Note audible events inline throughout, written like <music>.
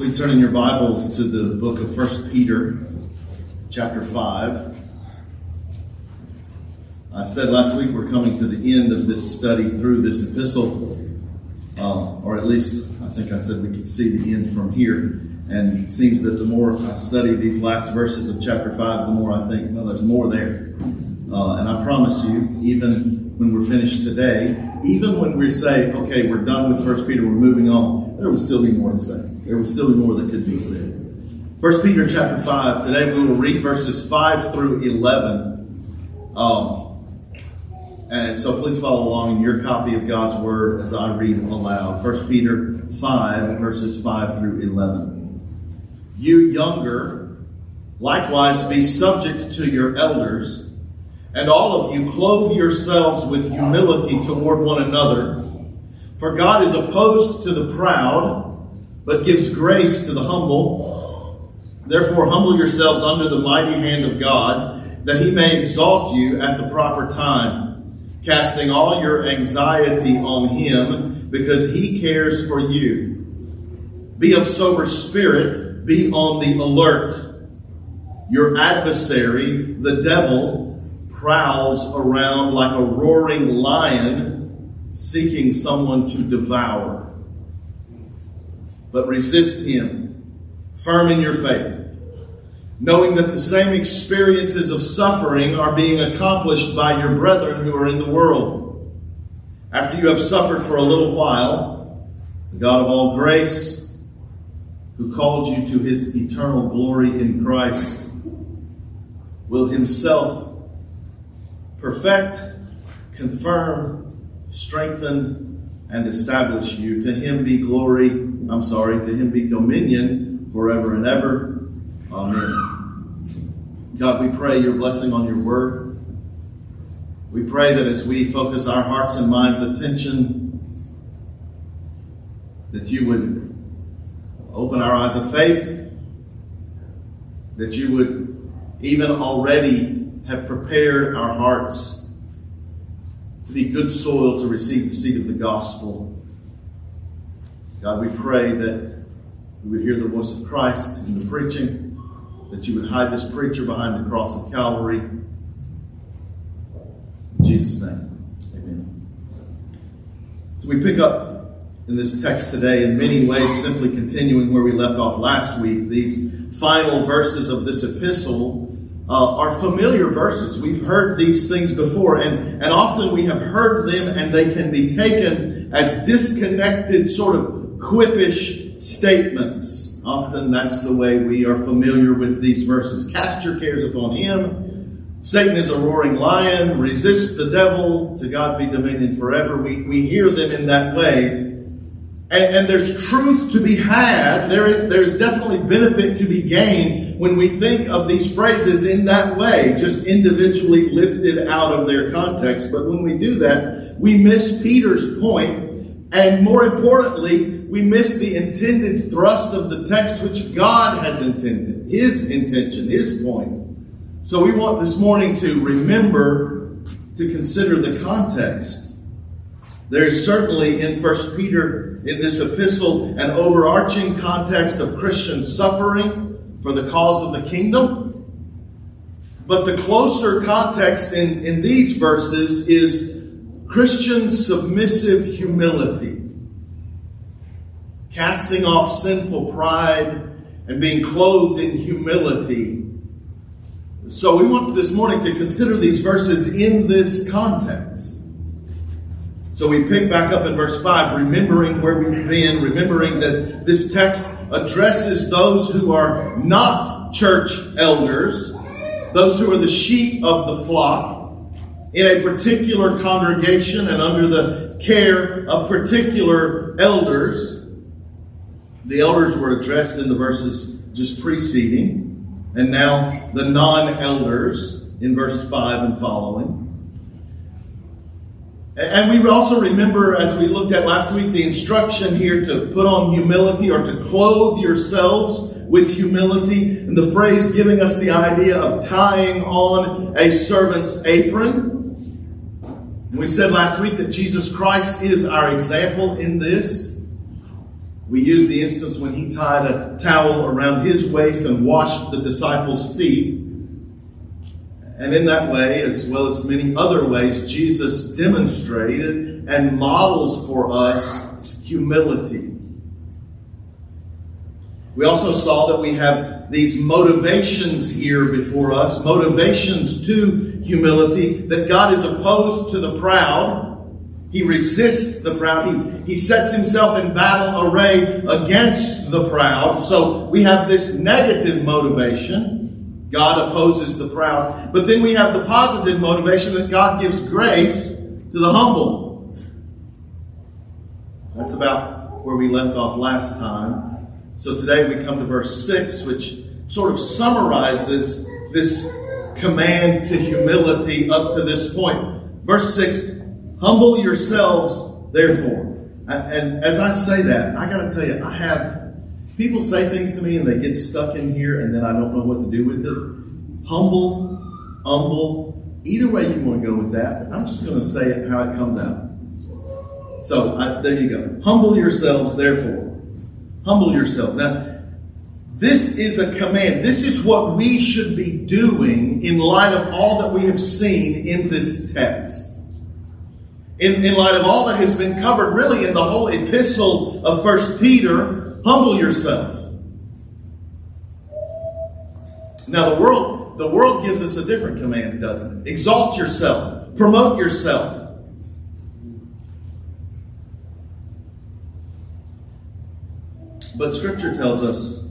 Please turn in your Bibles to the book of 1 Peter, chapter 5. I said last week we're coming to the end of this study through this epistle, uh, or at least I think I said we could see the end from here. And it seems that the more I study these last verses of chapter 5, the more I think, well, there's more there. Uh, and I promise you, even when we're finished today, even when we say, okay, we're done with 1 Peter, we're moving on, there will still be more to say there would still be more that could be said. First Peter chapter 5. Today we will read verses 5 through 11. Um, and so please follow along in your copy of God's Word as I read aloud. First Peter 5, verses 5 through 11. You younger, likewise be subject to your elders, and all of you clothe yourselves with humility toward one another. For God is opposed to the proud but gives grace to the humble. Therefore, humble yourselves under the mighty hand of God, that he may exalt you at the proper time, casting all your anxiety on him, because he cares for you. Be of sober spirit, be on the alert. Your adversary, the devil, prowls around like a roaring lion, seeking someone to devour but resist him, firm in your faith, knowing that the same experiences of suffering are being accomplished by your brethren who are in the world. After you have suffered for a little while, the God of all grace, who called you to his eternal glory in Christ, will himself perfect, confirm, strengthen, and establish you. To him be glory I'm sorry, to him be dominion forever and ever. Amen. God, we pray your blessing on your word. We pray that as we focus our hearts and minds' attention, that you would open our eyes of faith, that you would even already have prepared our hearts to be good soil to receive the seed of the gospel. God, we pray that we would hear the voice of Christ in the preaching, that you would hide this preacher behind the cross of Calvary. In Jesus' name, amen. So we pick up in this text today in many ways, simply continuing where we left off last week. These final verses of this epistle uh, are familiar verses. We've heard these things before, and, and often we have heard them and they can be taken as disconnected sort of quippish statements. Often that's the way we are familiar with these verses. Cast your cares upon him. Satan is a roaring lion. Resist the devil. To God be dominion forever. We, we hear them in that way. And, and, there's truth to be had. There is, there is definitely benefit to be gained when we think of these phrases in that way, just individually lifted out of their context. But when we do that, we miss Peter's point, and more importantly, we miss the intended thrust of the text which God has intended, His intention, His point. So we want this morning to remember to consider the context. There is certainly in 1 Peter, in this epistle, an overarching context of Christian suffering for the cause of the kingdom. But the closer context in, in these verses is Christian submissive humility casting off sinful pride and being clothed in humility. So we want this morning to consider these verses in this context. So we pick back up in verse 5, remembering where we've been, remembering that this text addresses those who are not church elders, those who are the sheep of the flock, in a particular congregation and under the care of particular elders. The elders were addressed in the verses just preceding, and now the non elders in verse 5 and following. And we also remember, as we looked at last week, the instruction here to put on humility or to clothe yourselves with humility, and the phrase giving us the idea of tying on a servant's apron. And we said last week that Jesus Christ is our example in this. We use the instance when he tied a towel around his waist and washed the disciples' feet. And in that way, as well as many other ways, Jesus demonstrated and models for us humility. We also saw that we have these motivations here before us, motivations to humility, that God is opposed to the proud. He resists the proud. He, he sets himself in battle array against the proud. So we have this negative motivation. God opposes the proud. But then we have the positive motivation that God gives grace to the humble. That's about where we left off last time. So today we come to verse 6, which sort of summarizes this command to humility up to this point. Verse 6 Humble yourselves, therefore. And as I say that, I got to tell you, I have people say things to me and they get stuck in here and then I don't know what to do with it. Humble, humble, either way you want to go with that. I'm just going to say it how it comes out. So I, there you go. Humble yourselves, therefore Humble yourself. Now, this is a command. This is what we should be doing in light of all that we have seen in this text. In, in light of all that has been covered really in the whole epistle of First Peter, humble yourself. Now the world, the world gives us a different command, doesn't it? Exalt yourself, promote yourself. But Scripture tells us,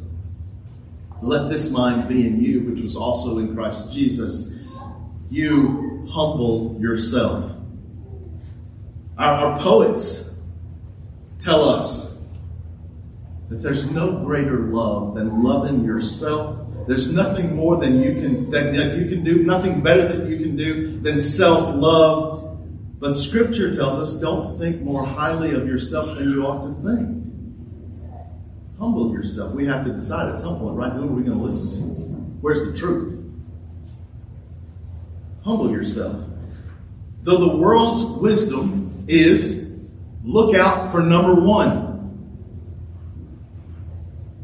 let this mind be in you, which was also in Christ Jesus. You humble yourself. Our, our poets tell us that there's no greater love than loving yourself. There's nothing more than you can that, that you can do, nothing better that you can do than self-love. But Scripture tells us don't think more highly of yourself than you ought to think humble yourself. We have to decide at some point, right? Who are we going to listen to? Where's the truth? Humble yourself. Though the world's wisdom is look out for number one.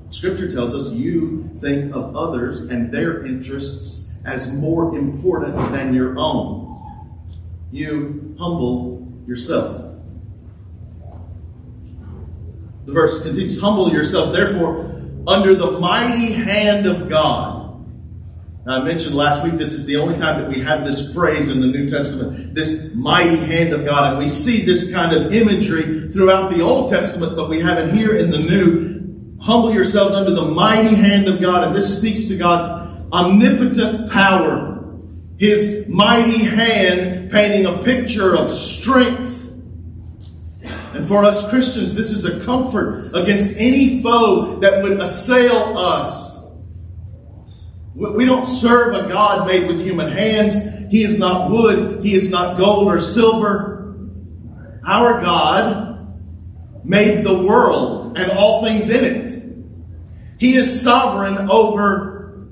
Scripture tells us you think of others and their interests as more important than your own. You humble yourself. The verse continues Humble yourself, therefore, under the mighty hand of God. I mentioned last week this is the only time that we have this phrase in the New Testament, this mighty hand of God. And we see this kind of imagery throughout the Old Testament, but we have it here in the New. Humble yourselves under the mighty hand of God. And this speaks to God's omnipotent power. His mighty hand painting a picture of strength and for us Christians, this is a comfort against any foe that would assail us. We don't serve a God made with human hands. He is not wood. He is not gold or silver. Our God made the world and all things in it. He is sovereign over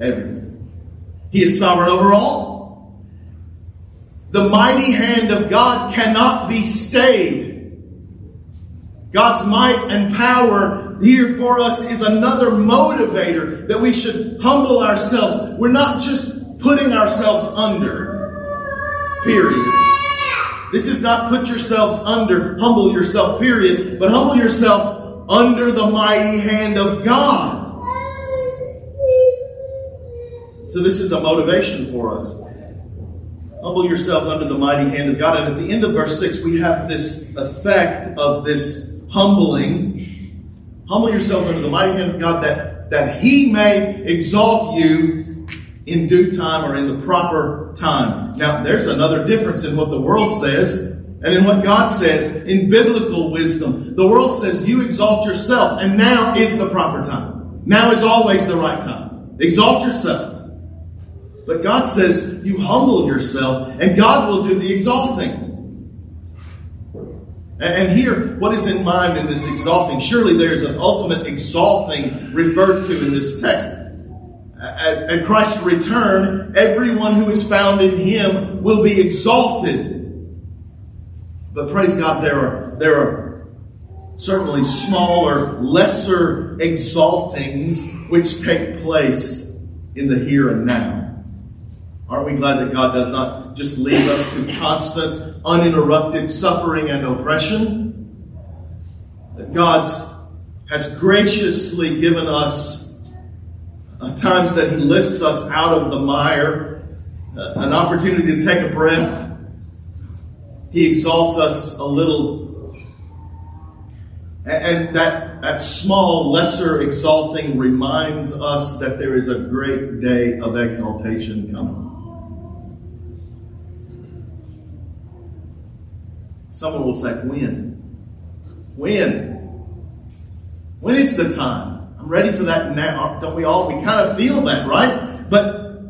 everything. He is sovereign over all. The mighty hand of God cannot be stayed. God's might and power here for us is another motivator that we should humble ourselves. We're not just putting ourselves under, period. This is not put yourselves under, humble yourself, period, but humble yourself under the mighty hand of God. So, this is a motivation for us. Humble yourselves under the mighty hand of God. And at the end of verse 6, we have this effect of this humbling. Humble yourselves under the mighty hand of God that, that He may exalt you in due time or in the proper time. Now, there's another difference in what the world says and in what God says in biblical wisdom. The world says you exalt yourself, and now is the proper time. Now is always the right time. Exalt yourself. But God says you humble yourself and God will do the exalting. And here, what is in mind in this exalting? Surely there's an ultimate exalting referred to in this text. At, Christ's return, everyone who is found in him will be exalted. But praise God, there are, there are certainly smaller, lesser exaltings which take place in the here and now. Aren't we glad that God does not just leave us to constant, uninterrupted suffering and oppression? That God has graciously given us uh, times that He lifts us out of the mire, uh, an opportunity to take a breath. He exalts us a little. And that, that small, lesser exalting reminds us that there is a great day of exaltation coming. Someone will say, When? When? When is the time? I'm ready for that now. Don't we all? We kind of feel that, right? But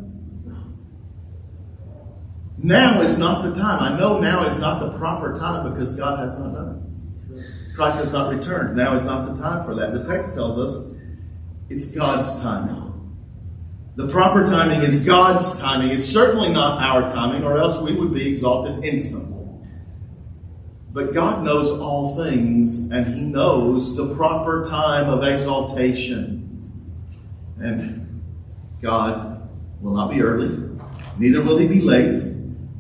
now is not the time. I know now is not the proper time because God has not done it. Christ has not returned. Now is not the time for that. The text tells us it's God's timing. The proper timing is God's timing. It's certainly not our timing, or else we would be exalted instantly. But God knows all things, and He knows the proper time of exaltation. And God will not be early, neither will He be late.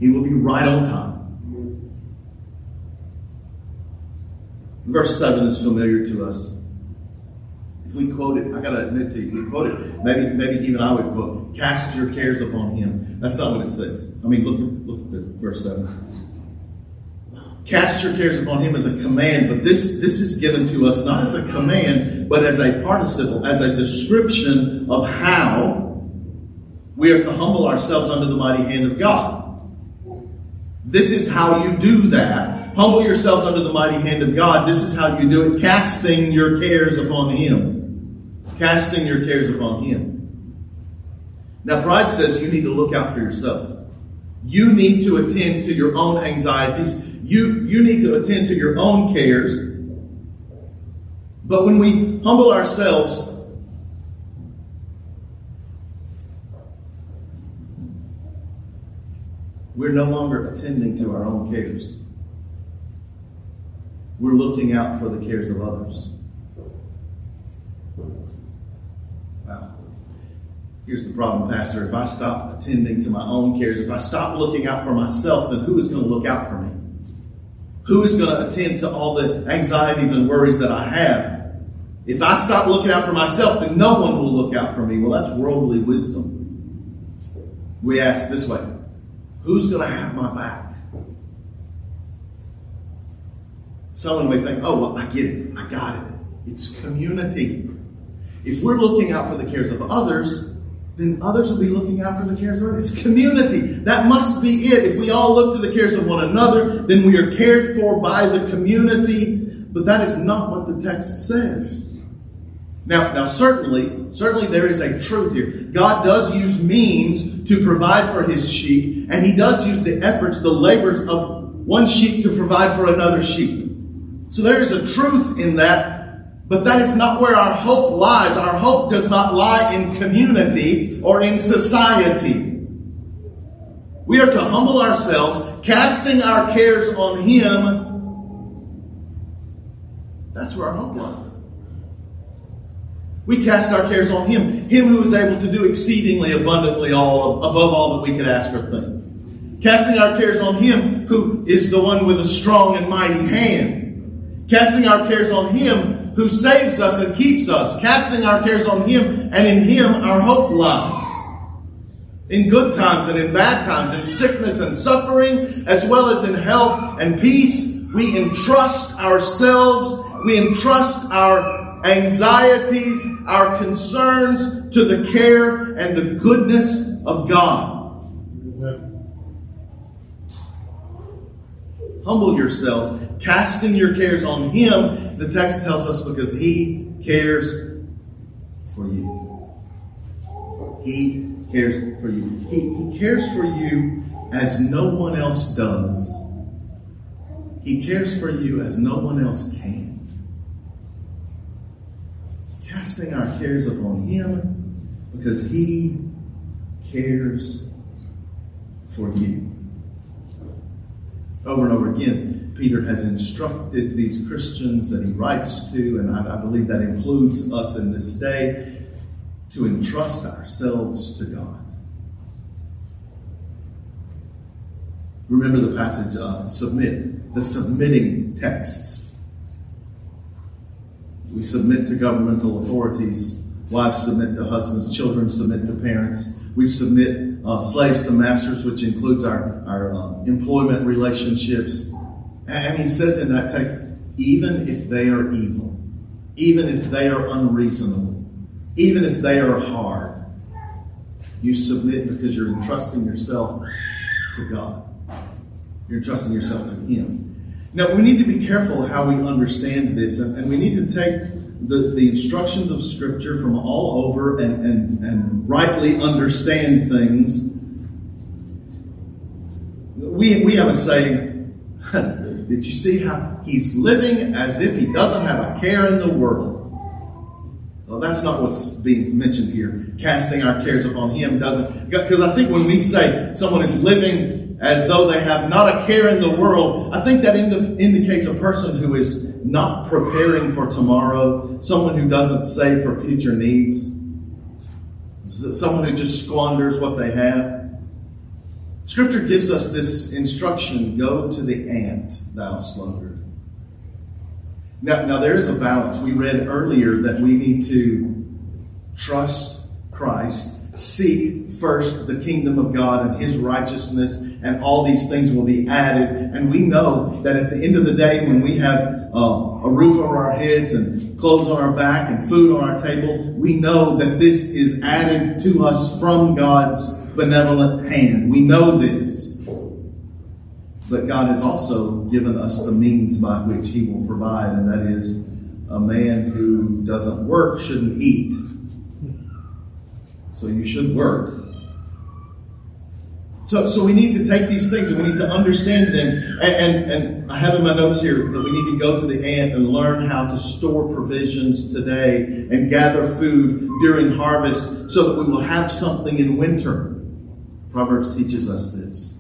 He will be right on time. Verse 7 is familiar to us. If we quote it, I gotta admit to you, if we quote it, maybe maybe even I would quote, cast your cares upon him. That's not what it says. I mean, look at look at the verse 7. Cast your cares upon him as a command, but this, this is given to us not as a command, but as a participle, as a description of how we are to humble ourselves under the mighty hand of God. This is how you do that. Humble yourselves under the mighty hand of God. This is how you do it, casting your cares upon Him. Casting your cares upon Him. Now, pride says you need to look out for yourself. You need to attend to your own anxieties. You, you need to attend to your own cares. But when we humble ourselves, we're no longer attending to our own cares. We're looking out for the cares of others. Wow. Here's the problem, Pastor. If I stop attending to my own cares, if I stop looking out for myself, then who is going to look out for me? Who is going to attend to all the anxieties and worries that I have? If I stop looking out for myself, then no one will look out for me. Well, that's worldly wisdom. We ask this way Who's going to have my back? Someone may think, oh, well, I get it. I got it. It's community. If we're looking out for the cares of others, then others will be looking out for the cares of others. It's community. That must be it. If we all look to the cares of one another, then we are cared for by the community. But that is not what the text says. Now, now certainly, certainly there is a truth here. God does use means to provide for his sheep, and he does use the efforts, the labors of one sheep to provide for another sheep. So there is a truth in that but that is not where our hope lies. Our hope does not lie in community or in society. We are to humble ourselves, casting our cares on Him. That's where our hope lies. We cast our cares on Him, Him who is able to do exceedingly abundantly all above all that we could ask or think. Casting our cares on Him who is the one with a strong and mighty hand. Casting our cares on Him who saves us and keeps us, casting our cares on Him, and in Him our hope lies. In good times and in bad times, in sickness and suffering, as well as in health and peace, we entrust ourselves, we entrust our anxieties, our concerns to the care and the goodness of God. Humble yourselves, casting your cares on Him, the text tells us because He cares for you. He cares for you. He, he cares for you as no one else does. He cares for you as no one else can. Casting our cares upon Him because He cares for you. Over and over again, Peter has instructed these Christians that he writes to, and I, I believe that includes us in this day, to entrust ourselves to God. Remember the passage, uh, submit, the submitting texts. We submit to governmental authorities. Wives submit to husbands. Children submit to parents. We submit uh, slaves to masters, which includes our, our uh, employment relationships. And he says in that text, even if they are evil, even if they are unreasonable, even if they are hard, you submit because you're entrusting yourself to God. You're entrusting yourself to Him. Now, we need to be careful how we understand this, and, and we need to take the, the instructions of Scripture from all over and, and, and rightly understand things. We, we have a saying, <laughs> did you see how he's living as if he doesn't have a care in the world? Well, that's not what's being mentioned here. Casting our cares upon him doesn't, because I think when we say someone is living as though they have not a care in the world, I think that ind- indicates a person who is not preparing for tomorrow, someone who doesn't save for future needs, someone who just squanders what they have. Scripture gives us this instruction go to the ant, thou sluggard. Now, now, there is a balance. We read earlier that we need to trust Christ seek first the kingdom of God and his righteousness, and all these things will be added. And we know that at the end of the day, when we have uh, a roof over our heads and clothes on our back and food on our table, we know that this is added to us from God's benevolent hand. We know this. But God has also given us the means by which He will provide, and that is a man who doesn't work shouldn't eat. So you should work. So, so we need to take these things and we need to understand them. And, and, and I have in my notes here that we need to go to the ant and learn how to store provisions today and gather food during harvest so that we will have something in winter. Proverbs teaches us this.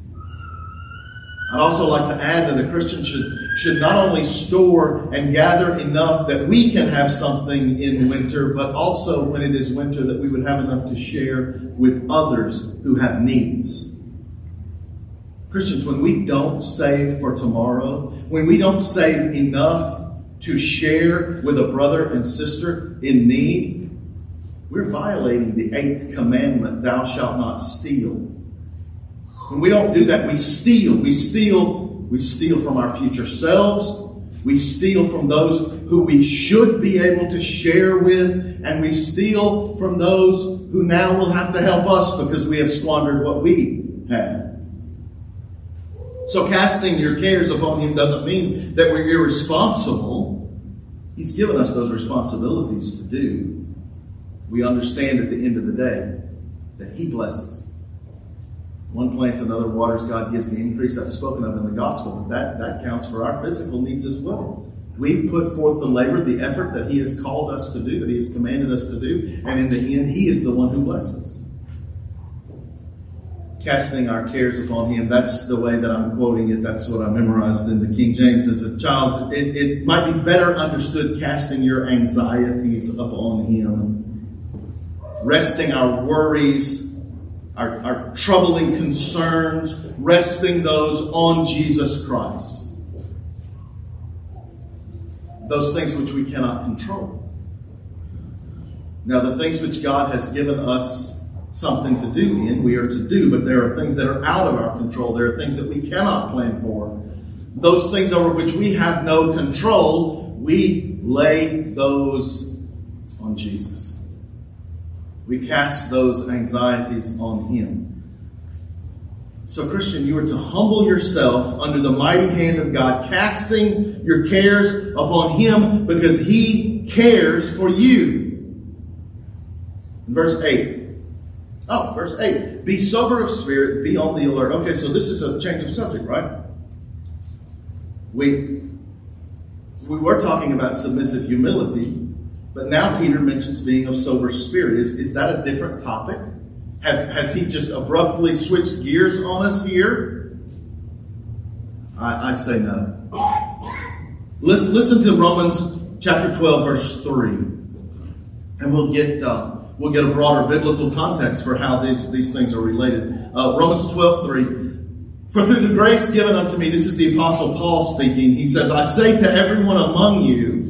I'd also like to add that a Christian should, should not only store and gather enough that we can have something in winter, but also when it is winter that we would have enough to share with others who have needs. Christians, when we don't save for tomorrow, when we don't save enough to share with a brother and sister in need, we're violating the eighth commandment, thou shalt not steal. When we don't do that, we steal. We steal. We steal from our future selves. We steal from those who we should be able to share with, and we steal from those who now will have to help us because we have squandered what we had. So casting your cares upon him doesn't mean that we're irresponsible. He's given us those responsibilities to do. We understand at the end of the day that he blesses. One plants, another waters, God gives the increase. That's spoken of in the gospel, but that, that counts for our physical needs as well. We put forth the labor, the effort that He has called us to do, that He has commanded us to do, and in the end, He is the one who blesses. Casting our cares upon Him, that's the way that I'm quoting it. That's what I memorized in the King James as a child. It, it might be better understood casting your anxieties upon Him, resting our worries our, our troubling concerns, resting those on Jesus Christ. Those things which we cannot control. Now, the things which God has given us something to do in, we are to do, but there are things that are out of our control. There are things that we cannot plan for. Those things over which we have no control, we lay those on Jesus. We cast those anxieties on Him. So, Christian, you are to humble yourself under the mighty hand of God, casting your cares upon Him because He cares for you. Verse 8. Oh, verse 8. Be sober of spirit, be on the alert. Okay, so this is a change of subject, right? We, we were talking about submissive humility. But now Peter mentions being of sober spirit. Is, is that a different topic? Have, has he just abruptly switched gears on us here? I, I say no. Listen, listen to Romans chapter 12, verse 3. And we'll get, uh, we'll get a broader biblical context for how these, these things are related. Uh, Romans 12, 3. For through the grace given unto me, this is the Apostle Paul speaking, he says, I say to everyone among you,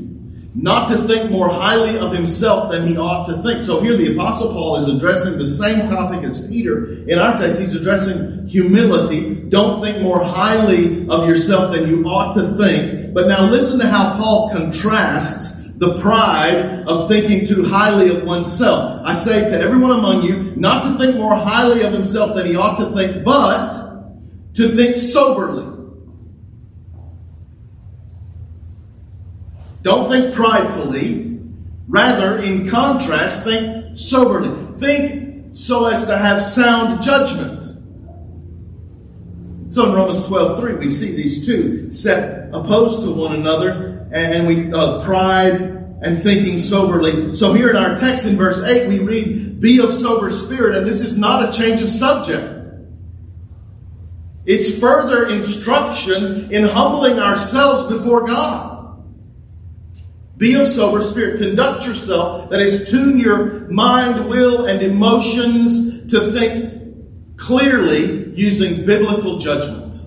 not to think more highly of himself than he ought to think. So here the Apostle Paul is addressing the same topic as Peter. In our text, he's addressing humility. Don't think more highly of yourself than you ought to think. But now listen to how Paul contrasts the pride of thinking too highly of oneself. I say to everyone among you, not to think more highly of himself than he ought to think, but to think soberly Don't think pridefully. Rather, in contrast, think soberly. Think so as to have sound judgment. So in Romans 12, 3, we see these two set opposed to one another, and we uh, pride and thinking soberly. So here in our text in verse 8, we read, Be of sober spirit, and this is not a change of subject. It's further instruction in humbling ourselves before God. Be of sober spirit. Conduct yourself, that is, tune your mind, will, and emotions to think clearly using biblical judgment.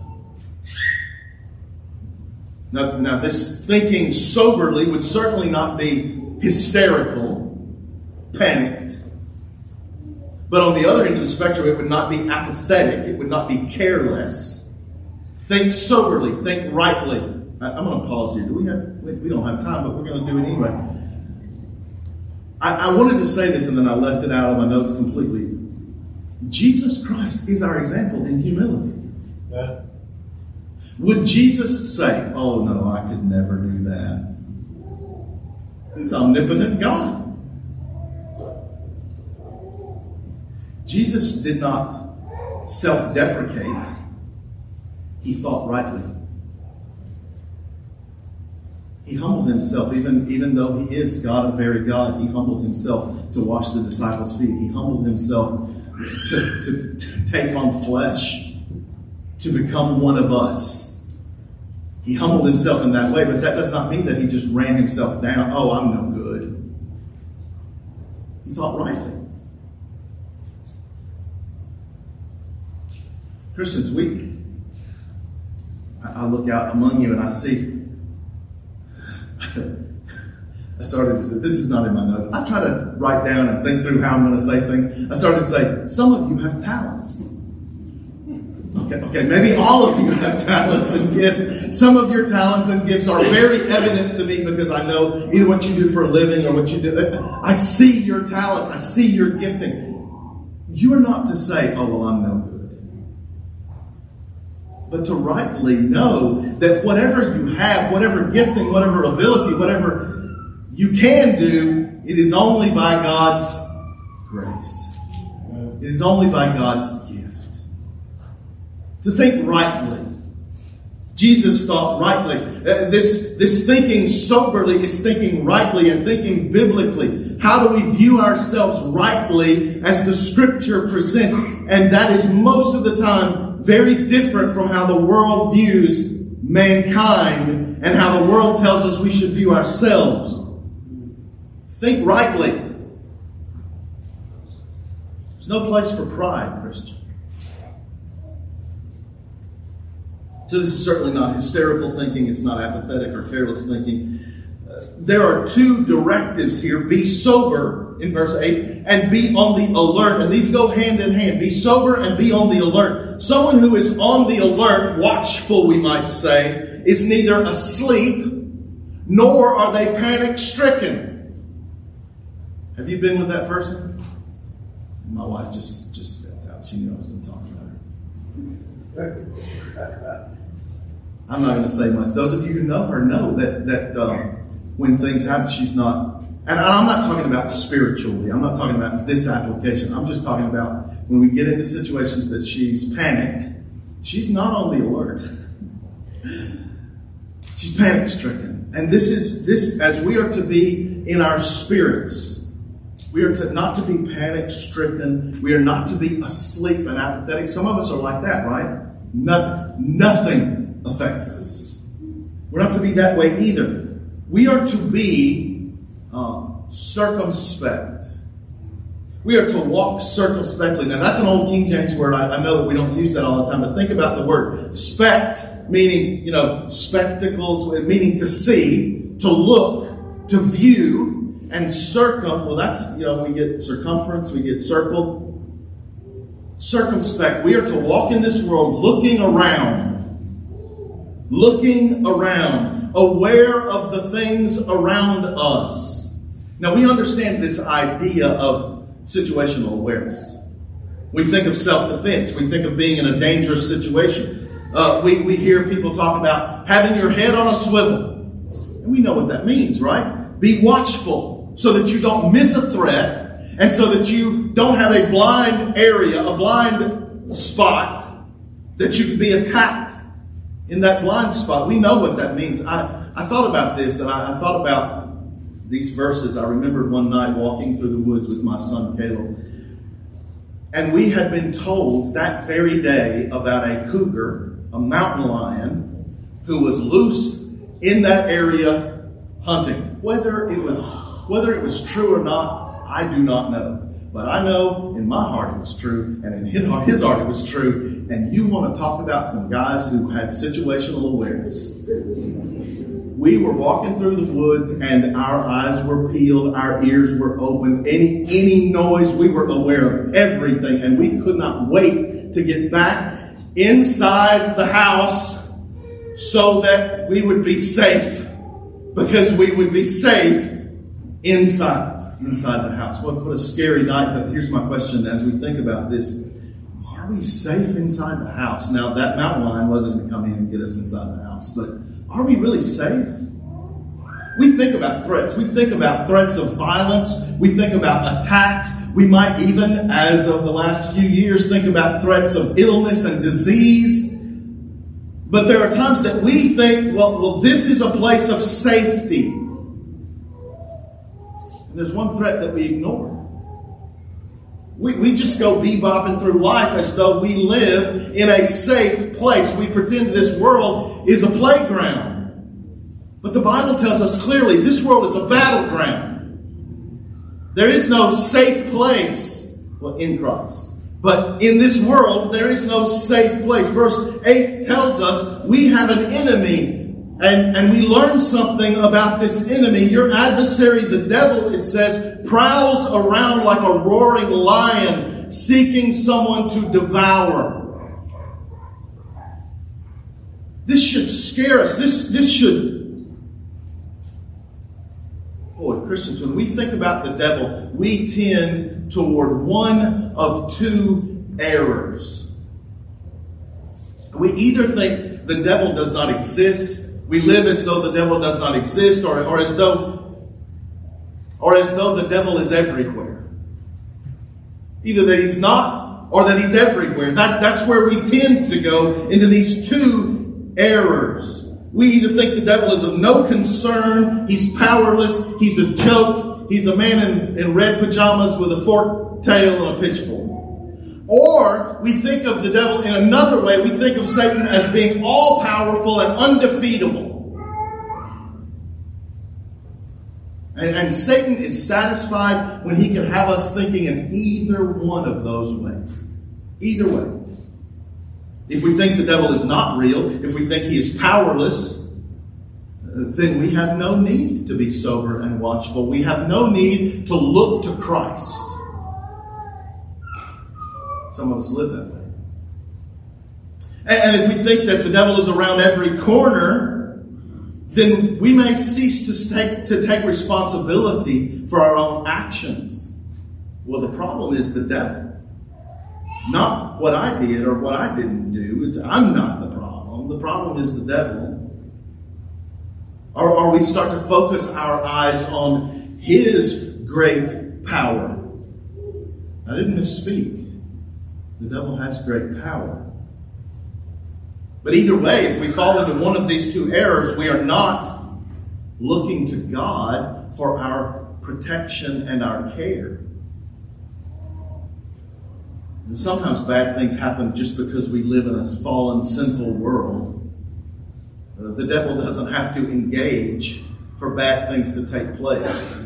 Now, now, this thinking soberly would certainly not be hysterical, panicked. But on the other end of the spectrum, it would not be apathetic, it would not be careless. Think soberly, think rightly. I, am going to pause here. Do we have? We don't have time, but we're going to do it anyway. I, I wanted to say this, and then I left it out of my notes completely. Jesus Christ is our example in humility. Yeah. Would Jesus say, "Oh no, I could never do that"? It's omnipotent God. Jesus did not self deprecate, he thought rightly. He humbled himself, even, even though he is God of very God, he humbled himself to wash the disciples' feet. He humbled himself to, to, to take on flesh, to become one of us. He humbled himself in that way, but that does not mean that he just ran himself down. Oh, I'm no good. He thought rightly. Christians, we, I look out among you and I see <laughs> I started to say, this is not in my notes. I try to write down and think through how I'm going to say things. I started to say, some of you have talents. Okay, okay, maybe all of you have talents and gifts. Some of your talents and gifts are very evident to me because I know either what you do for a living or what you do. Uh, I see your talents. I see your gifting. You are not to say, oh, well, I'm no but to rightly know that whatever you have, whatever gifting, whatever ability, whatever you can do, it is only by God's grace. It is only by God's gift. To think rightly. Jesus thought rightly. Uh, this, this thinking soberly is thinking rightly and thinking biblically. How do we view ourselves rightly as the scripture presents? And that is most of the time very different from how the world views mankind and how the world tells us we should view ourselves. Think rightly. There's no place for pride, Christian. So, this is certainly not hysterical thinking, it's not apathetic or careless thinking. Uh, there are two directives here be sober in verse 8, and be on the alert. And these go hand in hand. Be sober and be on the alert. Someone who is on the alert, watchful, we might say, is neither asleep nor are they panic stricken. Have you been with that person? My wife just, just stepped out. She knew I was going to talk about her. I'm not going to say much. Those of you who know her know that, that uh, when things happen, she's not and I'm not talking about spiritually. I'm not talking about this application. I'm just talking about when we get into situations that she's panicked, she's not on the alert. She's panic stricken. And this is this as we are to be in our spirits. We are to not to be panic stricken. We are not to be asleep and apathetic. Some of us are like that, right? Nothing, nothing affects us. We're not to be that way either. We are to be um, circumspect. We are to walk circumspectly. Now, that's an old King James word. I, I, know that we don't use that all the time, but think about the word spect, meaning, you know, spectacles, meaning to see, to look, to view, and circum. Well, that's, you know, we get circumference, we get circle. Circumspect. We are to walk in this world looking around, looking around, aware of the things around us. Now, we understand this idea of situational awareness. We think of self defense. We think of being in a dangerous situation. Uh, we, we hear people talk about having your head on a swivel. And we know what that means, right? Be watchful so that you don't miss a threat and so that you don't have a blind area, a blind spot that you could be attacked in that blind spot. We know what that means. I, I thought about this and I, I thought about these verses, I remembered one night walking through the woods with my son Caleb. And we had been told that very day about a cougar, a mountain lion, who was loose in that area hunting. Whether it was whether it was true or not, I do not know. But I know in my heart it was true, and in his heart, his heart it was true. And you want to talk about some guys who had situational awareness we were walking through the woods and our eyes were peeled, our ears were open. Any, any noise, we were aware of everything and we could not wait to get back inside the house so that we would be safe because we would be safe inside, inside the house. What, what a scary night, but here's my question as we think about this. Are we safe inside the house? Now, that mountain lion wasn't going to come in and get us inside the house, but are we really safe? We think about threats. We think about threats of violence. We think about attacks. We might even, as of the last few years, think about threats of illness and disease. But there are times that we think, well, well this is a place of safety. And there's one threat that we ignore. We, we just go bebopping through life as though we live in a safe place. We pretend this world is a playground. But the Bible tells us clearly this world is a battleground. There is no safe place well, in Christ. But in this world, there is no safe place. Verse 8 tells us we have an enemy and, and we learn something about this enemy. Your adversary, the devil, it says, prowls around like a roaring lion, seeking someone to devour. This should scare us. This, this should. Boy, Christians, when we think about the devil, we tend toward one of two errors. We either think the devil does not exist we live as though the devil does not exist or, or as though or as though the devil is everywhere. Either that he's not or that he's everywhere. That, that's where we tend to go into these two errors. We either think the devil is of no concern, he's powerless, he's a joke, he's a man in, in red pajamas with a forked tail and a pitchfork. Or we think of the devil in another way. We think of Satan as being all powerful and undefeatable. And, and, Satan is satisfied when he can have us thinking in either one of those ways. Either way. If we think the devil is not real, if we think he is powerless, uh, then we have no need to be sober and watchful. We have no need to look to Christ. Some of us live that way. And if we think that the devil is around every corner, then we may cease to take, to take responsibility for our own actions. Well, the problem is the devil. Not what I did or what I didn't do. It's, I'm not the problem. The problem is the devil. Or, or we start to focus our eyes on his great power. I didn't misspeak. The devil has great power. But either way, if we fall into one of these two errors, we are not looking to God for our protection and our care. And sometimes bad things happen just because we live in a fallen, sinful world. Uh, the devil doesn't have to engage for bad things to take place.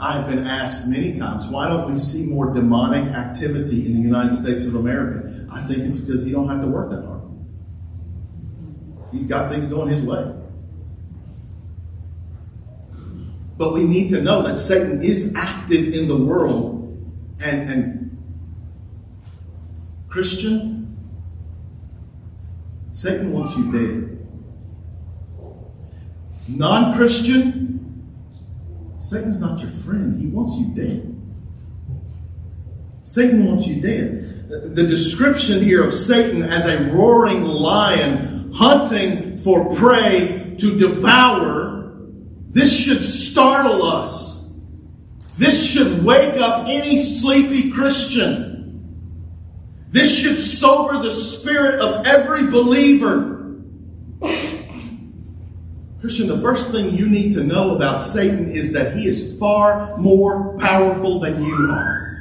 I have been asked many times, why don't we see more demonic activity in the United States of America? I think it's because he don't have to work that hard. He's got things going his way. But we need to know that Satan is active in the world. And, and Christian, Satan wants you dead. Non Christian, Satan's not your friend. He wants you dead. Satan wants you dead. The description here of Satan as a roaring lion hunting for prey to devour this should startle us. This should wake up any sleepy Christian. This should sober the spirit of every believer. Christian, the first thing you need to know about Satan is that he is far more powerful than you are.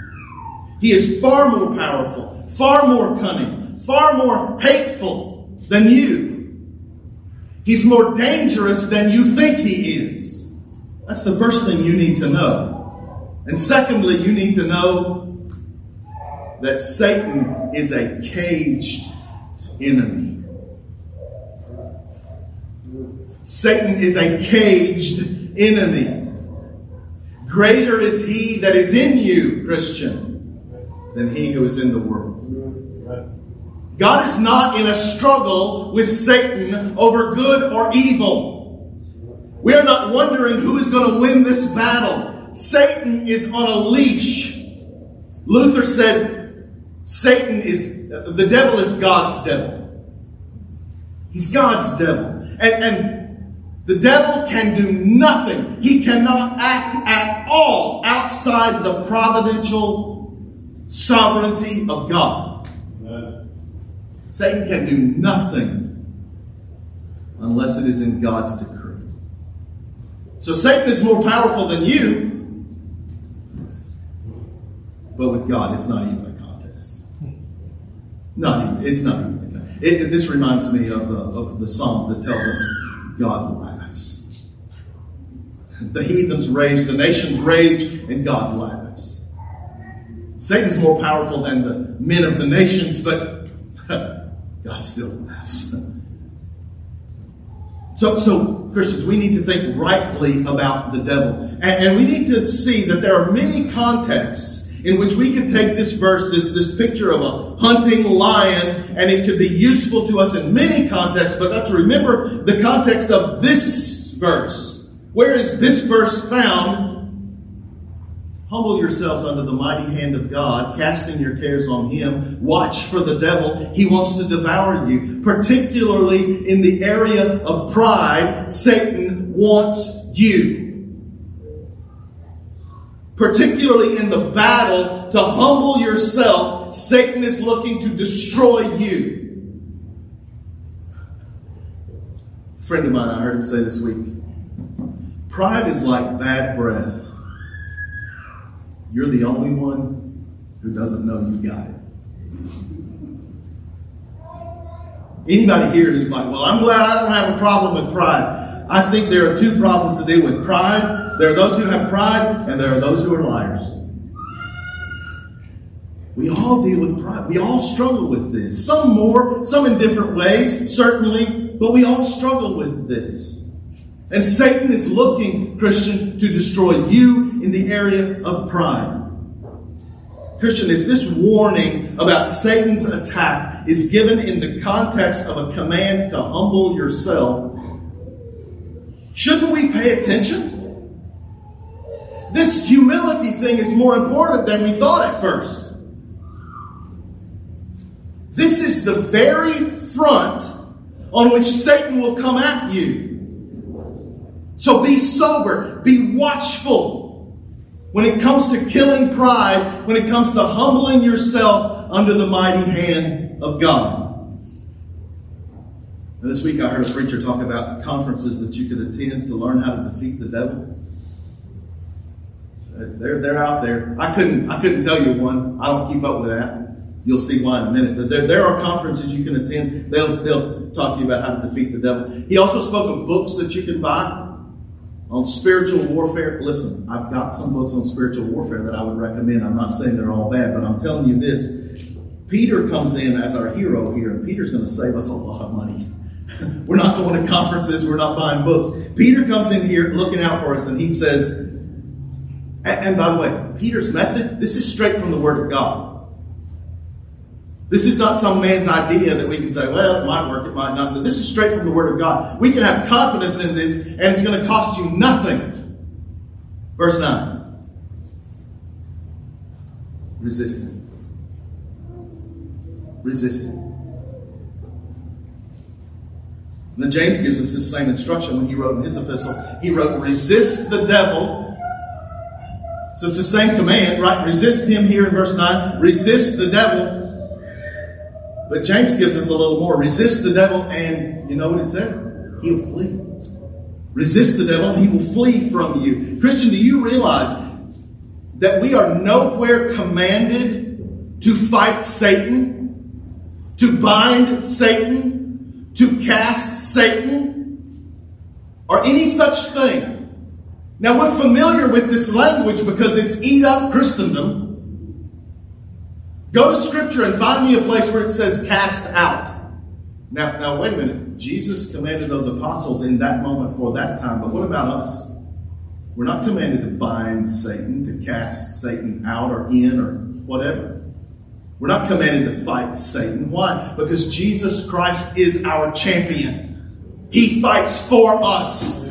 He is far more powerful, far more cunning, far more hateful than you. He's more dangerous than you think he is. That's the first thing you need to know. And secondly, you need to know that Satan is a caged enemy. Satan is a caged enemy. Greater is he that is in you, Christian, than he who is in the world. God is not in a struggle with Satan over good or evil. We are not wondering who is going to win this battle. Satan is on a leash. Luther said, Satan is, the devil is God's devil. He's God's devil. And, and the devil can do nothing. He cannot act at all outside the providential sovereignty of God. Satan can do nothing unless it is in God's decree. So Satan is more powerful than you, but with God, it's not even a contest. Not even. It's not even. a It, this reminds me of, uh, of the psalm that tells us God laughs. The heathens rage, the nations rage, and God laughs. Satan's more powerful than the men of the nations, but <laughs> God still laughs. So, so Christians, we need to think rightly about the devil. And, and, we need to see that there are many contexts in which we can take this verse, this, this picture of a hunting lion, and it could be useful to us in many contexts, but let's remember the context of this verse. Where is this verse found Humble yourselves under the mighty hand of God, casting your cares on Him. Watch for the devil. He wants to devour you. Particularly in the area of pride, Satan wants you. Particularly in the battle to humble yourself, Satan is looking to destroy you. A friend of mine, I heard him say this week, pride is like bad breath. You're the only one who doesn't know you got it. Anybody here who's like, well, I'm glad I don't have a problem with pride. I think there are two problems to deal with pride. There are those who have pride, and there are those who are liars. We all deal with pride. We all struggle with this. Some more, some in different ways, certainly, but we all struggle with this. And Satan is looking, Christian, to destroy you in the area of pride. Christian, if this warning about Satan's attack is given in the context of a command to humble yourself, shouldn't we pay attention? This humility thing is more important than we thought at first. This is the very front on which Satan will come at you. So be sober, be watchful when it comes to killing pride, when it comes to humbling yourself under the mighty hand of God. Now, this week I heard a preacher talk about conferences that you could attend to learn how to defeat the devil. They're, they're out there. I couldn't, I couldn't tell you one. I don't keep up with that. You'll see why in a minute. But there, there are conferences you can attend. They'll, they'll talk to you about how to defeat the devil. He also spoke of books that you can buy on spiritual warfare. Listen, I've got some books on spiritual warfare that I would recommend. I'm not saying they're all bad, but I'm telling you this. Peter comes in as our hero here, and Peter's going to save us a lot of money. <laughs> we're not going to conferences, we're not buying books. Peter comes in here looking out for us, and he says, and, and by the way, Peter's method, this is straight from the Word of God. This is not some man's idea that we can say, well, it might work, it might not. But this is straight from the Word of God. We can have confidence in this, and it's going to cost you nothing. Verse 9. Resist him. Resist him. And James gives us this same instruction when he wrote in his epistle. He wrote, resist the devil. So it's the same command, right? Resist him here in verse 9. Resist the devil but James gives us a little more. Resist the devil, and you know what it says? He'll flee. Resist the devil, and he will flee from you. Christian, do you realize that we are nowhere commanded to fight Satan, to bind Satan, to cast Satan, or any such thing? Now, we're familiar with this language because it's eat up Christendom. Go to Scripture and find me a place where it says cast out. Now, now wait a minute. Jesus commanded those apostles in that moment for that time, but what about us? We're not commanded to bind Satan, to cast Satan out or in or whatever. We're not commanded to fight Satan. Why? Because Jesus Christ is our champion. He fights for us.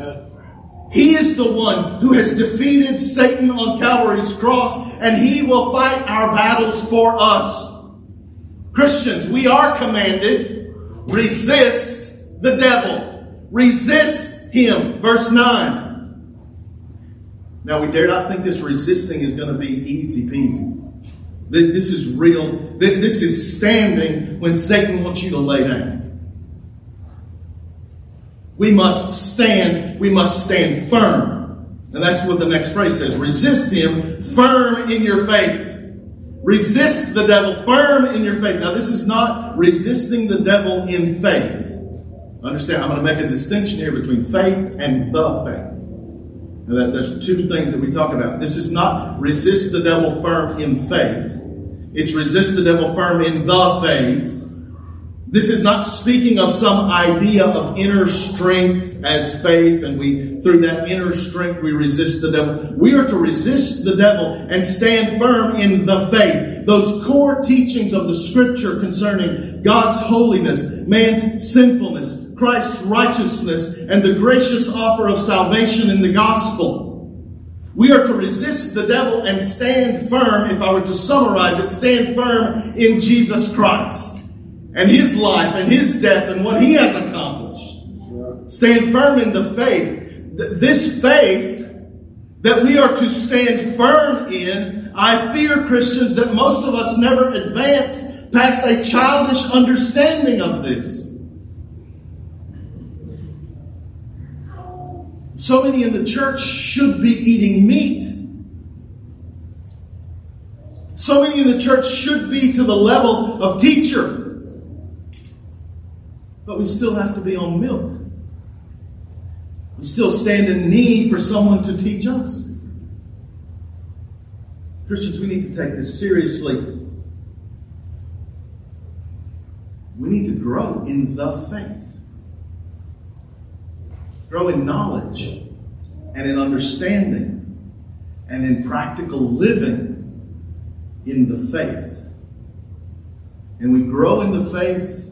He is the one who has defeated Satan on Calvary's cross, and he will fight our battles for us. Christians, we are commanded resist the devil. Resist him. Verse 9. Now, we dare not think this resisting is going to be easy peasy. This is real. This is standing when Satan wants you to lay down. We must stand, we must stand firm. And that's what the next phrase says. Resist him firm in your faith. Resist the devil firm in your faith. Now, this is not resisting the devil in faith. Understand, I'm going to make a distinction here between faith and the faith. Now, there's two things that we talk about. This is not resist the devil firm in faith. It's resist the devil firm in the faith. This is not speaking of some idea of inner strength as faith, and we, through that inner strength, we resist the devil. We are to resist the devil and stand firm in the faith. Those core teachings of the scripture concerning God's holiness, man's sinfulness, Christ's righteousness, and the gracious offer of salvation in the gospel. We are to resist the devil and stand firm, if I were to summarize it, stand firm in Jesus Christ and his life and his death and what he has accomplished. Stand firm in the faith. This faith that we are to stand firm in, I fear, Christians, that most of us never advance past a childish understanding of this. So many in the church should be eating meat. So many in the church should be to the level of teacher but we still have to be on milk. We still stand in need for someone to teach us. Christians, we need to take this seriously. We need to grow in the faith, grow in knowledge and in understanding and in practical living in the faith. And we grow in the faith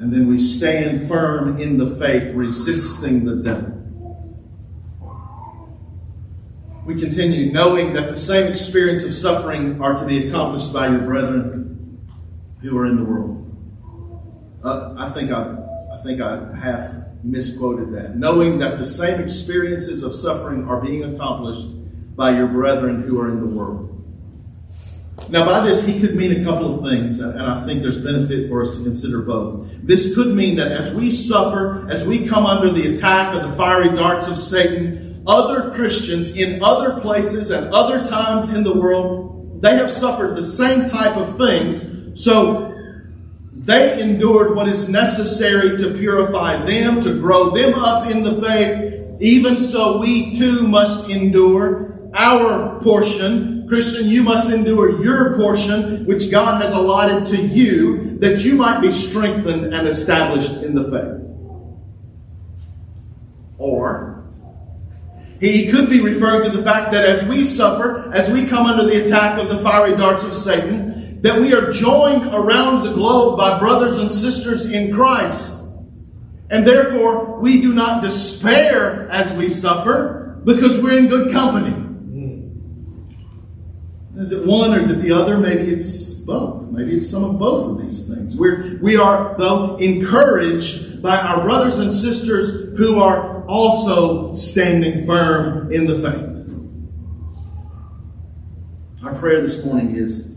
and then we stand firm in the faith, resisting the devil. We continue knowing that the same experience of suffering are to be accomplished by your brethren who are in the world. Uh, I think I, I think I half misquoted that. Knowing that the same experiences of suffering are being accomplished by your brethren who are in the world. Now, by this, he could mean a couple of things, and I think there's benefit for us to consider both. This could mean that as we suffer, as we come under the attack of the fiery darts of Satan, other Christians in other places and other times in the world, they have suffered the same type of things. So, they endured what is necessary to purify them, to grow them up in the faith. Even so, we too must endure our portion. Christian, you must endure your portion, which God has allotted to you, that you might be strengthened and established in the faith. Or, he could be referring to the fact that as we suffer, as we come under the attack of the fiery darts of Satan, that we are joined around the globe by brothers and sisters in Christ. And therefore, we do not despair as we suffer because we're in good company. Is it one or is it the other? Maybe it's both. Maybe it's some of both of these things. We're, we are, though, encouraged by our brothers and sisters who are also standing firm in the faith. Our prayer this morning is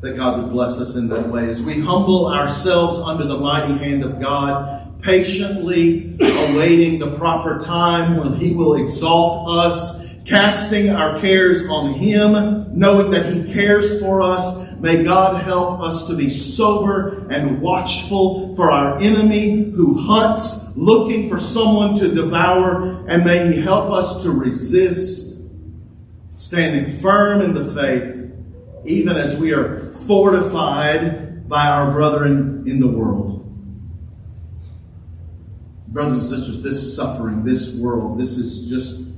that God would bless us in that way as we humble ourselves under the mighty hand of God, patiently awaiting the proper time when He will exalt us casting our cares on Him, knowing that He cares for us. May God help us to be sober and watchful for our enemy who hunts, looking for someone to devour, and may He help us to resist, standing firm in the faith, even as we are fortified by our brethren in the world. Brothers and sisters, this suffering, this world, this is just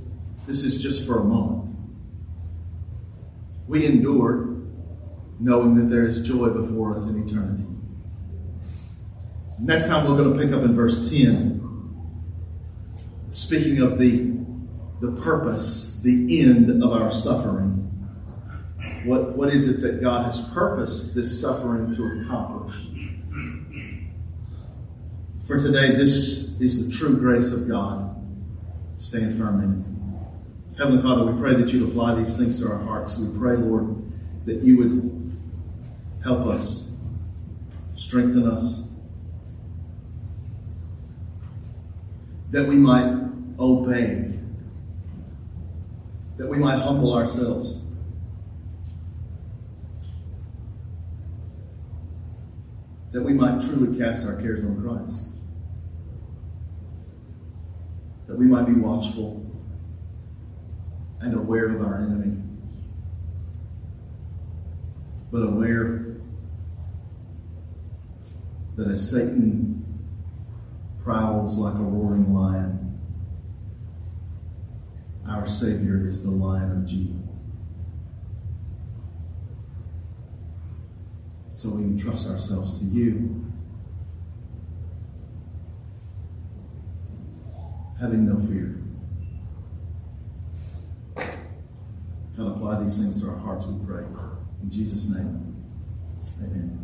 this is just for a moment. We endure knowing that there is joy before us in eternity. Next time we're going to pick up in verse 10, speaking of the, the purpose, the end of our suffering. What, what is it that God has purposed this suffering to accomplish? For today, this is the true grace of God. Stand firm in it. Heavenly Father, we pray that you'd apply these things to our hearts. We pray, Lord, that you would help us, strengthen us, that we might obey, that we might humble ourselves. That we might truly cast our cares on Christ. That we might be watchful and aware of our enemy, but aware that as Satan prowls like a roaring lion, our Savior is the Lion of Judah. So we entrust ourselves to you, having no fear. God, apply these things to our hearts, we pray. In Jesus' name, amen.